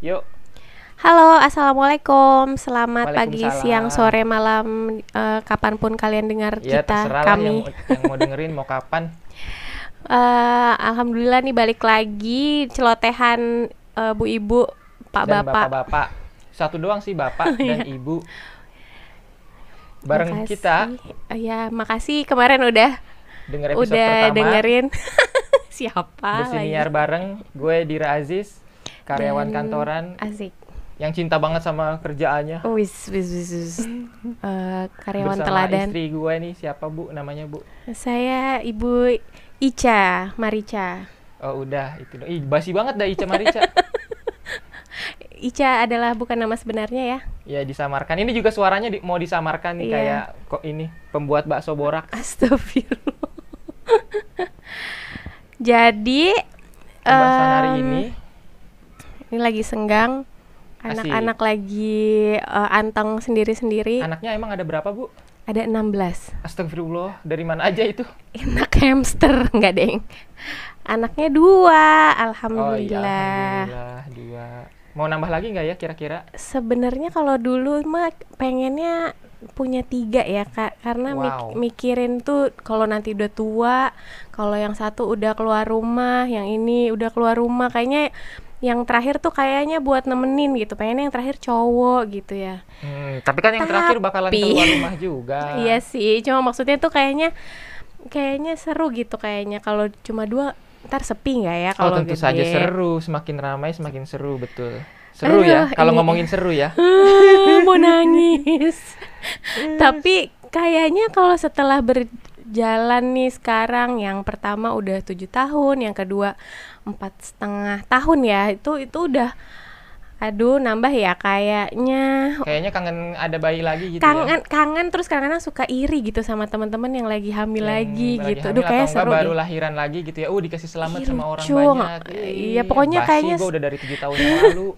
Yuk. Halo, assalamualaikum. Selamat pagi, siang, sore, malam, eh, kapan pun kalian dengar Ya kita, kami. yang, mau- yang mau dengerin mau kapan. Eh, Alhamdulillah nih balik lagi celotehan eh, bu ibu, pak dan bapak. bapak-bapak. Satu doang sih bapak dan ibu. Bareng Makasih. kita Eh, ya, makasih kemarin udah episode udah pertama. dengerin. Siapa Bersiniar lagi? bareng gue Dira Aziz, karyawan Dan kantoran Asik. yang cinta banget sama kerjaannya. Wis, wis, wis, wis. Eh, karyawan Bersama teladan. istri gue nih siapa Bu namanya Bu? Saya Ibu Ica Marica. Oh udah itu. Ih basi banget dah Ica Marica. Ica adalah bukan nama sebenarnya ya. ya disamarkan. Ini juga suaranya di- mau disamarkan nih Iya. kayak kok ini pembuat bakso borak. Astagfirullah. Jadi Pembahasan hari em, ini ini lagi senggang. Anak-anak lagi eh, anteng sendiri-sendiri. anaknya emang ada berapa Bu? Ada 16. Astagfirullah, dari mana aja itu? Anak hamster enggak, Deng. Anaknya dua, Oh iya, alhamdulillah. alhamdulillah dua. Mau nambah lagi nggak ya kira-kira? Sebenarnya kalau dulu mah pengennya punya tiga ya kak karena mik- Wow. mikirin tuh kalau nanti udah tua kalau yang satu udah keluar rumah yang ini udah keluar rumah kayaknya yang terakhir tuh kayaknya buat nemenin gitu pengennya yang terakhir cowok gitu ya Hmm, tapi kan yang terakhir bakalan Tapi- keluar rumah juga. iya sih cuma maksudnya tuh kayaknya kayaknya seru gitu kayaknya kalau cuma dua ntar sepi nggak ya Oh kalau tentu gede saja seru, semakin ramai semakin seru betul. Seru Aduh, ya, kalau ngomongin seru ya. mau nangis. Tapi kayaknya kalau setelah berjalan nih sekarang, yang pertama udah tujuh tahun, yang kedua empat setengah tahun ya, itu itu udah, aduh nambah ya kayaknya. Kayaknya kangen ada bayi lagi gitu ya. Kangen, kangen terus kadang-kadang suka iri gitu sama teman-teman yang lagi hamil Yang lagi lagi gitu. hamil Duh kayak seru baru deh. lahiran lagi gitu ya. Uh dikasih selamat Ih, sama orang lucu. banyak. Iya, pokoknya kayaknya gue udah dari tujuh tahun yang lalu.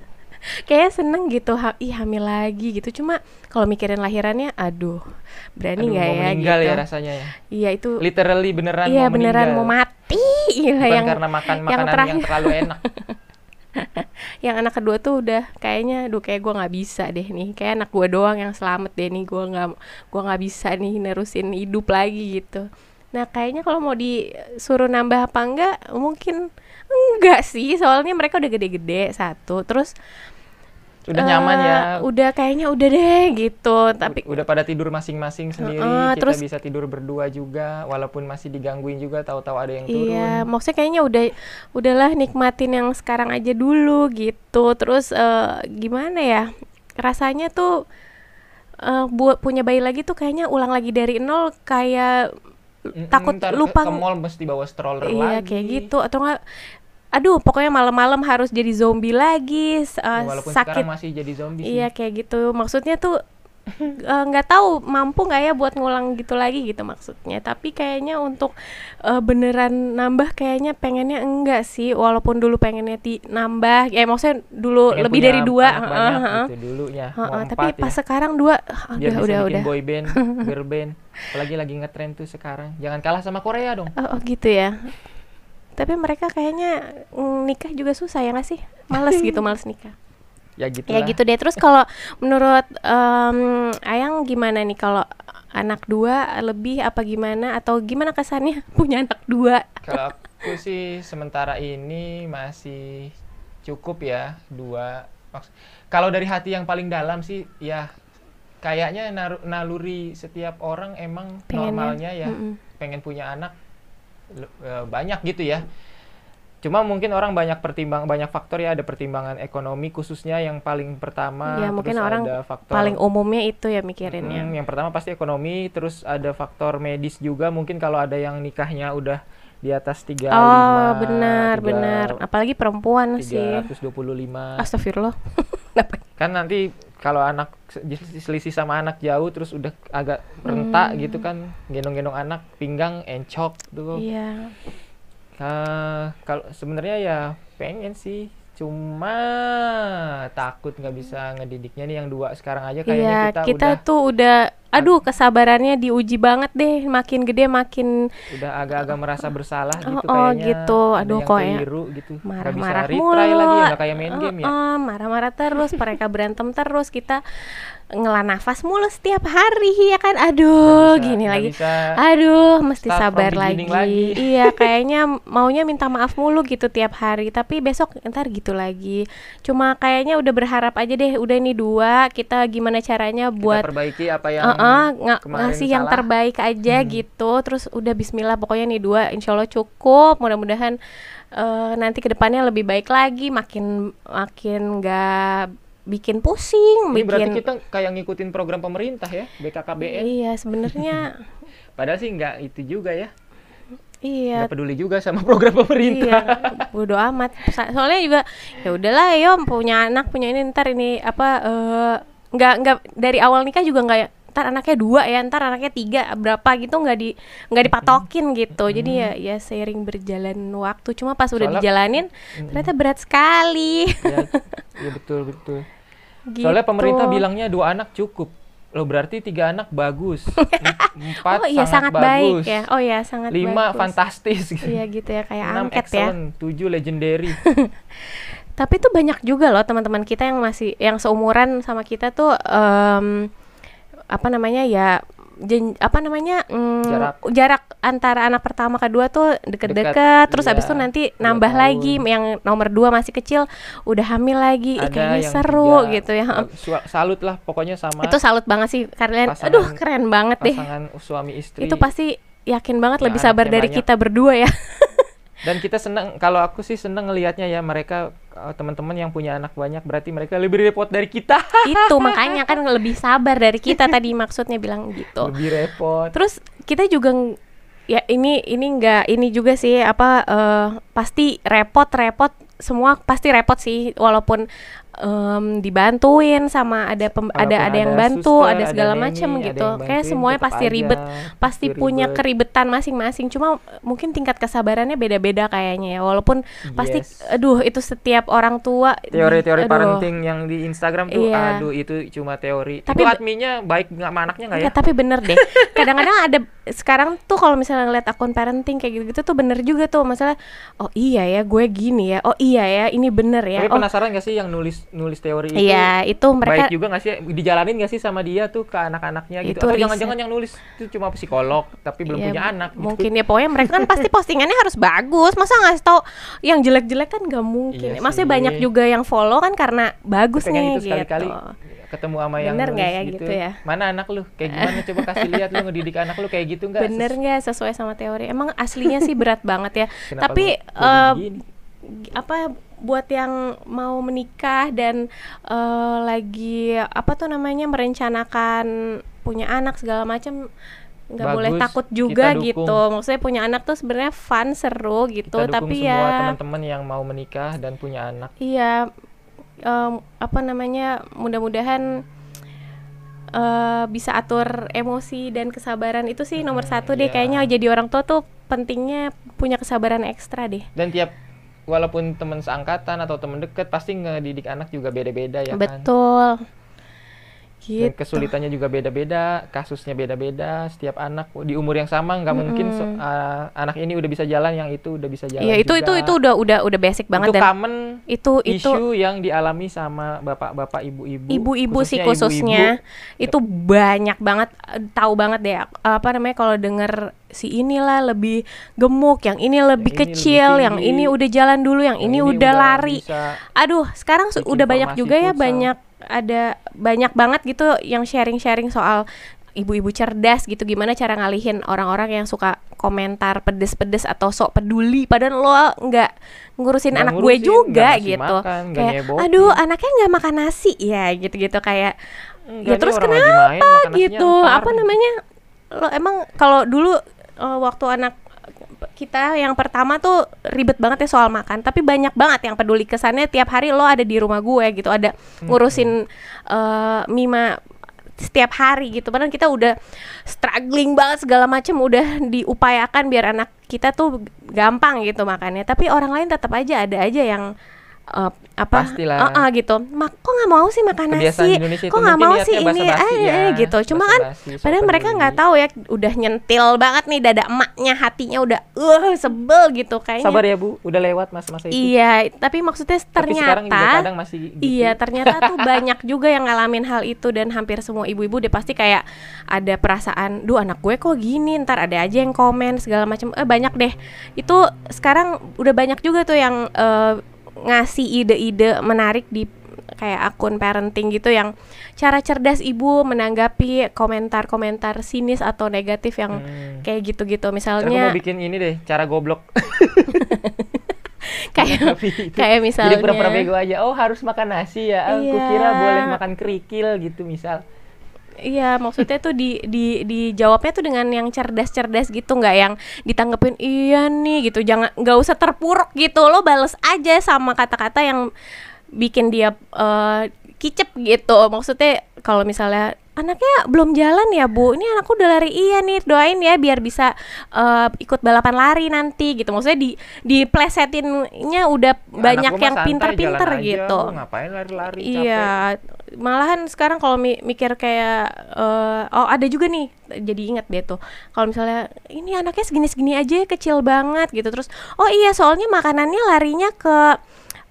Kayaknya seneng gitu, ha- ih hamil lagi gitu. Cuma kalau mikirin lahirannya, aduh berani nggak ya meninggal gitu. ya rasanya ya. Iya itu Literally beneran iya mau beneran meninggal. mau mati Bukan yang karena makan yang makanan yang, terakhir. terlalu enak. yang anak kedua tuh udah kayaknya duh kayak gua nggak bisa deh nih kayak anak gua doang yang selamat deh nih gua nggak gua nggak bisa nih nerusin hidup lagi gitu nah kayaknya kalau mau disuruh nambah apa enggak mungkin enggak sih soalnya mereka udah gede-gede satu terus Udah eh, nyaman ya. udah kayaknya udah deh gitu tapi udah pada tidur masing-masing sendiri, Heeh, kita terus- bisa tidur berdua juga walaupun masih digangguin juga tahu-tahu ada yang turun. Iya, maksudnya kayaknya udah udahlah nikmatin yang sekarang aja dulu gitu. Terus eh, gimana ya? Rasanya tuh eh, buat punya bayi lagi tuh kayaknya ulang lagi dari nol kayak takut ntar ke- lupa ke, mall mesti bawa stroller iya lagi. kayak gitu atau enggak aduh pokoknya malam-malam harus jadi zombie lagi eh, Walaupun sakit sekarang masih jadi zombie sih. iya kayak gitu maksudnya tuh eh, nggak tahu mampu nggak ya buat ngulang gitu lagi gitu maksudnya tapi kayaknya untuk eh, beneran nambah kayaknya pengennya enggak sih walaupun dulu pengennya ti nambah ya maksudnya dulu Pengen lebih dari dua heeh, banyak heeh. gitu dulunya. Heeh, mau tapi empat pas ya. sekarang dua Biar udah udah udah boy band, girl band. Apalagi lagi ngetren tuh sekarang. Jangan kalah sama Korea dong. oh, oh, gitu ya tapi mereka kayaknya mm, nikah juga susah ya nggak sih? Males gitu males nikah. Ya gitu ya gitu deh. Terus kalau menurut em, Ayang gimana nih? Kalau anak dua lebih apa gimana? Atau gimana kesannya punya anak dua? Kalau aku sih sementara ini masih cukup ya dua. Maks- Kalau dari hati yang paling dalam sih ya kayaknya naluri setiap orang emang Pengennya, normalnya ya. Mm-mm. pengen punya anak banyak gitu ya. Cuma mungkin orang banyak pertimbang banyak faktor ya ada pertimbangan ekonomi khususnya yang paling pertama. ya mungkin terus orang ada faktor paling umumnya itu ya mikirinnya Hmm, yang pertama pasti ekonomi, terus ada faktor medis juga. Mungkin kalau ada yang nikahnya udah di atas 35 oh benar tiga- benar apalagi perempuan sih 325. astagfirullah? Kan nanti kalau anak se- selisih sama anak jauh terus udah agak rentak gitu kan, gendong-gendong anak, pinggang encok tuh. iya Ah, kalau sebenarnya ya pengen sih cuma takut nggak bisa ngedidiknya nih yang dua sekarang aja kayaknya iya kita, kita udah tuh udah aduh kesabarannya diuji banget deh makin gede makin udah agak-agak merasa bersalah Oh, gitu oh, kayaknya gitu. Aduh, kok ya. gitu marah-marah mulu lagi nggak kayak main game ya Heeh, marah-marah terus mereka berantem terus kita ngela nafas mulu setiap hari ya kan aduh bisa- gini lagi bisa aduh mesti sabar lagi. lagi. iya kayaknya maunya minta maaf mulu gitu tiap hari tapi besok ntar gitu lagi cuma kayaknya udah berharap aja deh udah ini dua kita gimana caranya kita buat perbaiki apa yang Heeh, nga- kemarin ngasih yang salah. terbaik aja Hmm. gitu. Terus udah Bismillah pokoknya nih dua Insya Allah cukup. Mudah-mudahan eh, nanti ke depannya lebih baik lagi. Makin makin nggak bikin pusing ini berarti bikin kita kayak ngikutin program pemerintah ya BKKBN iya sebenarnya padahal sih nggak itu juga ya. Iya. Nggak peduli juga sama program pemerintah. Iya, bodo amat. Soalnya juga ya udahlah yo punya anak punya ini ntar ini apa eh, nggak nggak dari awal nikah juga nggak ntar anaknya dua ya ntar anaknya tiga berapa gitu nggak di nggak dipatokin gitu. Jadi ya ya seiring berjalan waktu. Cuma pas udah Soalnya- dijalanin ternyata berat sekali. Ya, ya betul betul. Gitu. soalnya pemerintah bilangnya dua anak cukup. Loh berarti tiga anak bagus. Em- empat oh iya sangat, bagus baik ya. Oh ya sangat lima bagus. fantastis. Iya gitu ya kayak enam angket ya. excellent tujuh legendary. Tapi tuh banyak juga loh teman-teman kita yang masih yang seumuran sama kita tuh em, apa namanya ya jen- apa namanya mm, Jarak. jarak antara anak pertama kedua tuh deket-deket terus iya. abis itu nanti Dua nambah tahun. lagi yang nomor dua masih kecil udah hamil lagi Ih, ada kayaknya yang seru tiga. gitu ya salut lah pokoknya sama itu salut banget sih kalian Pasangan- aduh keren banget deh pasangan suami istri itu pasti yakin banget Ya, lebih sabar dari banyak. kita berdua ya dan kita senang kalau aku sih senang ngelihatnya ya mereka eh, teman-teman yang punya anak banyak berarti mereka lebih repot dari kita. Itu makanya kan lebih sabar dari kita tadi maksudnya bilang gitu. Lebih repot. Terus kita juga ya ini ini enggak ini juga sih apa eh, pasti repot-repot semua pasti repot sih walaupun em, dibantuin sama ada pem- ada ada yang bantu, suster, ada segala macam gitu. Kayak semuanya pasti aja, ribet, pasti punya ribet. keribetan masing-masing. Cuma mungkin tingkat kesabarannya beda-beda kayaknya ya. Walaupun pasti Yes. aduh itu setiap orang tua teori-teori parenting yang di Instagram tuh Iya. aduh itu cuma teori Tapi itu adminnya baik nggak sama anaknya nggak ya Enggak, tapi bener deh. Kadang-kadang ada sekarang tuh kalau misalnya ngeliat akun parenting kayak gitu-gitu tuh bener juga tuh masalah. Oh iya ya, gue gini ya. Oh iya ya, ini bener ya. tapi Oh penasaran nggak sih yang nulis nulis teori itu iya, itu mereka baik juga nggak sih dijalanin nggak sih sama dia tuh ke anak-anaknya gitu Itu atau jangan-jangan yang nulis itu cuma psikolog tapi belum Iya, punya anak gitu. Mungkin ya pokoknya mereka kan pasti postingannya harus bagus. Masa ngasih tau yang jelek-jelek kan nggak mungkin. Iya Maksudnya sih. banyak juga yang follow kan karena bagus kan nih itu gitu. sekali-kali ketemu sama yang Bener nggak ya gitu ya? mana anak lu kayak gimana coba kasih lihat lu ngedidik anak lu kayak gitu nggak Bener nggak sesuai sama teori? Emang aslinya sih berat banget ya. Kenapa Tapi begini? apa buat yang mau menikah dan eh, lagi apa tuh namanya merencanakan punya anak segala macam nggak boleh takut juga gitu. Maksudnya punya anak tuh sebenarnya fun seru gitu kita tapi semua ya teman-teman yang mau menikah dan punya anak. Iya em, apa namanya mudah-mudahan eh, bisa atur emosi dan kesabaran. Itu sih nomor Hmm, satu deh iya. kayaknya. Jadi orang tua tuh pentingnya punya kesabaran ekstra deh. Dan tiap walaupun teman seangkatan atau teman dekat pasti ngedidik anak juga beda-beda ya kan? Betul. Dan gitu. kesulitannya juga beda-beda kasusnya beda-beda setiap anak di umur yang sama nggak mungkin so- ah, anak ini udah bisa jalan yang itu udah bisa jalan Iya itu itu juga. itu udah udah udah basic banget itu dan common itu itu isu yang dialami sama bapak-bapak ibu-ibu ibu-ibu sih ibu-ibu. khususnya itu banyak banget tahu banget deh apa namanya kalau denger si inilah lebih gemuk yang ini lebih ini lebih kecil yang ini udah jalan dulu yang, ini, udah, lari aduh sekarang udah banyak juga ya futsal. banyak ada banyak banget gitu yang sharing-sharing soal ibu-ibu cerdas gitu gimana cara ngalihin orang-orang yang suka komentar pedes-pedes atau sok peduli padahal lo nggak ngurusin Nggak anak gue ngurusin, juga nggak ngasih gitu. makan, kayak aduh anaknya nggak makan nasi ya gitu-gitu kayak Enggak, ya terus kenapa main, gitu? apa namanya lo emang kalau dulu eh, waktu anak kita yang pertama tuh ribet banget ya soal makan tapi banyak banget yang peduli kesannya tiap hari lo ada di rumah gue gitu ada ngurusin eh, Mima setiap hari gitu. Padahal kita udah struggling banget segala macam udah diupayakan biar anak kita tuh gampang gitu makannya. Tapi orang lain tetap aja ada aja yang eh, apa Pastilah. eh, eh, gitu mak kok nggak mau sih makan Kebiasaan nasi Indonesia kok nggak mau sih ini basa-basi eh, ya, eh, gitu cuma kan padahal mereka nggak tahu ya udah nyentil banget nih dada emaknya hatinya udah uh sebel gitu kayaknya Sabar ya Bu, udah lewat masa-masa itu. iya tapi maksudnya Tapi sekarang juga ternyata kadang masih gitu. Iya, ternyata tuh banyak juga yang ngalamin hal itu dan hampir semua ibu-ibu deh pasti kayak ada perasaan, duh anak gue kok gini, ntar ada aja yang komen segala macam. Eh banyak deh. Itu sekarang udah banyak juga tuh yang eh, ngasih ide-ide menarik di kayak akun parenting gitu yang cara cerdas ibu menanggapi komentar-komentar sinis atau negatif yang Hmm. kayak gitu-gitu. Aku mau Misalnya bikin ini deh, cara goblok. kayak kayak Jadi misalnya pura-pura bego aja. Oh, harus makan nasi ya. Aku Iya. kira boleh makan kerikil gitu misal. Iya, maksudnya tuh di di dijawabnya tuh dengan yang cerdas-cerdas gitu, nggak yang ditanggepin iya nih gitu. Jangan nggak usah terpuruk gitu. Lo bales aja sama kata-kata yang bikin dia eh, kicep gitu. Maksudnya kalau misalnya anaknya belum jalan ya bu, ini anakku udah lari iya nih doain ya biar bisa eh, ikut balapan lari nanti gitu. Maksudnya di diplesetinnya udah banyak Anak gua yang pinter-pinter aja. gitu. Lu Ngapain lari-lari capek. Iya, malahan sekarang kalau mi- mikir kayak eh, oh ada juga nih jadi ingat deh tuh kalau misalnya ini anaknya segini-segini aja kecil banget gitu terus oh iya soalnya makanannya larinya ke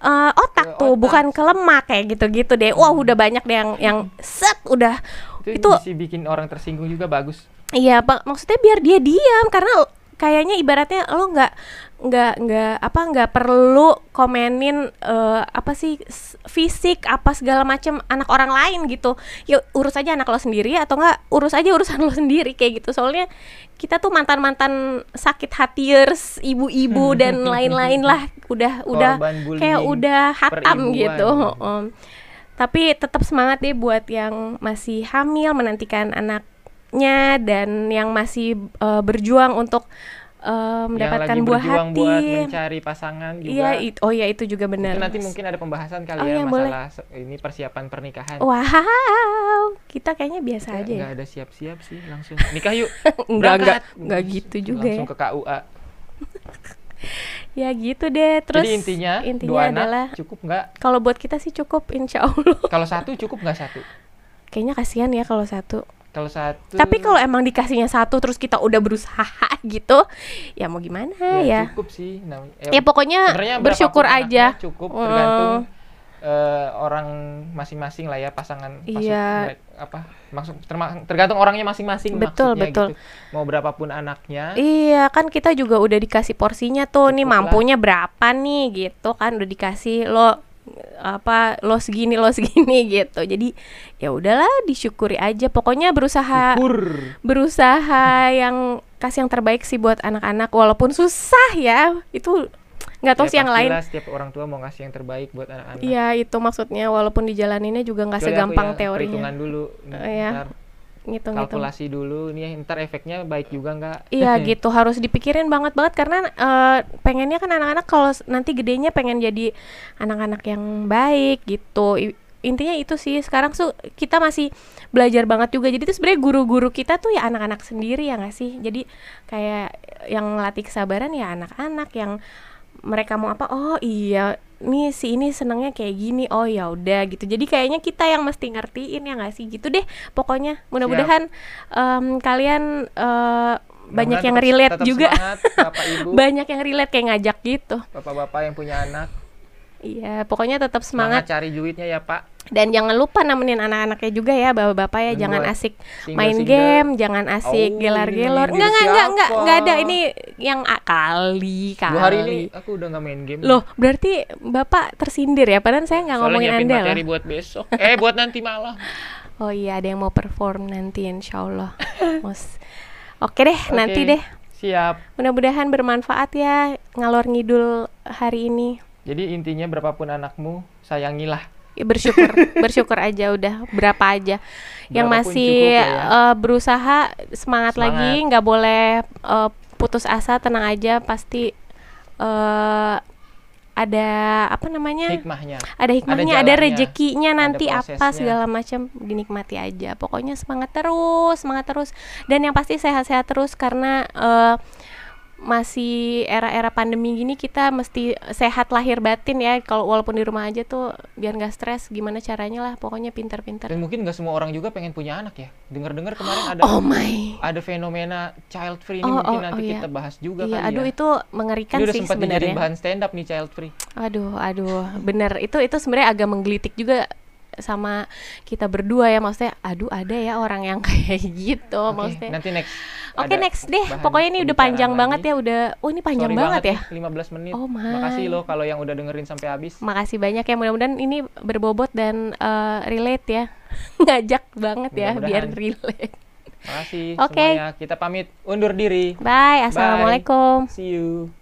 eh, otak tuh otak. bukan ke lemak kayak gitu-gitu deh wah udah banyak deh yang yang set udah Itu, itu bisa bikin orang tersinggung juga bagus. Iya, Pak. Maksudnya biar dia diam karena kayaknya ibaratnya lo nggak nggak nggak apa nggak perlu komenin eh, apa sih fisik apa segala macam anak orang lain gitu. Ya urus aja anak lo sendiri atau enggak urus aja urusan lo sendiri kayak gitu. Soalnya kita tuh mantan-mantan sakit hatiers, ibu-ibu dan lain-lain lah udah udah kayak udah hatam gitu. Om. Tapi tetap semangat deh buat yang masih hamil menantikan anaknya dan yang masih eh, berjuang untuk eh, mendapatkan yang lagi buah hati. buat mencari pasangan juga. Iya, it- oh ya itu juga benar. Nanti mungkin ada pembahasan kali Oh, ya iya, boleh. masalah se- ini persiapan pernikahan. Wow, kita kayaknya biasa Nggak- aja ya. nggak ada siap-siap sih langsung nikah yuk. Enggak, enggak gitu juga Langsung ya. ke KUA. Ya gitu deh. Terus Jadi intinya, intinya dua anak adalah cukup nggak? kalau buat kita sih cukup insya Allah. Kalau satu cukup nggak satu? Kayaknya kasihan ya kalau satu. Kalau satu. Tapi kalau emang dikasihnya satu terus kita udah berusaha gitu, ya mau gimana ya, ya? cukup sih. Nah, Ya pokoknya sebenarnya bersyukur aja. Cukup Hmm. Eh, orang masing-masing lah ya pasangan Iya. apa maksud tergantung orangnya masing-masing Betul, maksudnya betul. gitu. Mau berapapun anaknya. Iya kan kita juga udah dikasih porsinya tuh nih Cukup lah. mampunya berapa nih gitu kan udah dikasih lo apa lo segini lo segini gitu jadi ya udahlah disyukuri aja pokoknya berusaha Syukur. berusaha yang kasih yang terbaik sih buat anak-anak walaupun susah ya itu nggak tahu Ya, sih yang lain setiap orang tua mau ngasih yang terbaik buat anak-anak. Iya itu maksudnya walaupun dijalaninnya juga nggak Kecuali aku segampang ya, teorinya Perhitungan dulu. Oh, iya. Ntar ngitung-ngitung kalkulasi dulu nih ntar efeknya baik juga nggak? Iya gitu harus dipikirin banget banget karena eh, pengennya kan anak-anak kalau nanti gedenya pengen jadi anak-anak yang baik gitu. I- Intinya itu sih sekarang tuh kita masih belajar banget juga. Jadi tuh sebenarnya guru-guru kita tuh ya anak-anak sendiri ya nggak sih. Jadi kayak yang latih kesabaran ya anak-anak yang mereka mau apa oh iya nih si ini senangnya kayak gini oh ya udah gitu. Jadi kayaknya kita yang mesti ngertiin ya nggak sih? Gitu deh pokoknya. Mudah-mudahan em, kalian eh, banyak yang relate tetap juga. semangat, Bapak Ibu, banyak yang relate kayak ngajak gitu. Bapak-bapak yang punya anak, iya pokoknya tetap semangat semangat cari duitnya ya Pak. dan jangan lupa nemenin anak-anaknya juga ya bapak-bapak ya jangan asik single-single- main game jangan asik Oh, gelar-gelor enggak enggak enggak enggak enggak ada ini yang a- kali kali Dua hari ini aku udah nggak main game. Loh, berarti Bapak tersindir ya? Padahal saya nggak Soalnya ngomongin Anda materi loh. buat besok. Eh, buat nanti malam. Oh iya, ada yang mau perform nanti insya Allah. Mos. Oke deh, nanti Oke, deh. Siap. Mudah-mudahan bermanfaat ya ngalor ngidul hari ini. Jadi intinya berapapun anakmu, sayangilah. Ya, bersyukur, bersyukur aja udah berapa aja. Yang Berapapun masih cukup ya. eh, berusaha semangat, lagi, Semangat. nggak boleh eh, putus asa, tenang aja pasti eh ada apa namanya? Hikmahnya. ada hikmahnya, ada, jalannya, rezekinya nanti ada apa segala macam dinikmati aja. Pokoknya semangat terus, semangat terus dan yang pasti sehat-sehat terus karena eh, masih era-era pandemi gini kita mesti sehat lahir batin ya kalau walaupun di rumah aja tuh biar nggak stres gimana caranya lah pokoknya pintar-pintar Dan mungkin nggak semua orang juga pengen punya anak ya. Dengar-dengar kemarin ada oh my ada fenomena child free ini Oh, mungkin oh, nanti oh, iya. kita bahas juga iya aduh ya. itu mengerikan Ini udah sih sempat sebenarnya bahan stand up nih child free. aduh aduh bener itu itu sebenarnya agak menggelitik juga sama kita berdua ya maksudnya aduh ada ya orang yang kayak gitu Oke, maksudnya nanti next. Oke ada next deh, pokoknya ini udah panjang lagi. banget ya, udah, oh ini panjang Sorry banget, ya. nih, 15 menit. Oh my. Makasih loh kalau yang udah dengerin sampai habis. Makasih banyak ya, mudah-mudahan ini berbobot dan eh, relate ya, ngajak banget ya, biar relate. Makasih Oke. semuanya. Kita pamit undur diri. Bye, assalamualaikum. See you.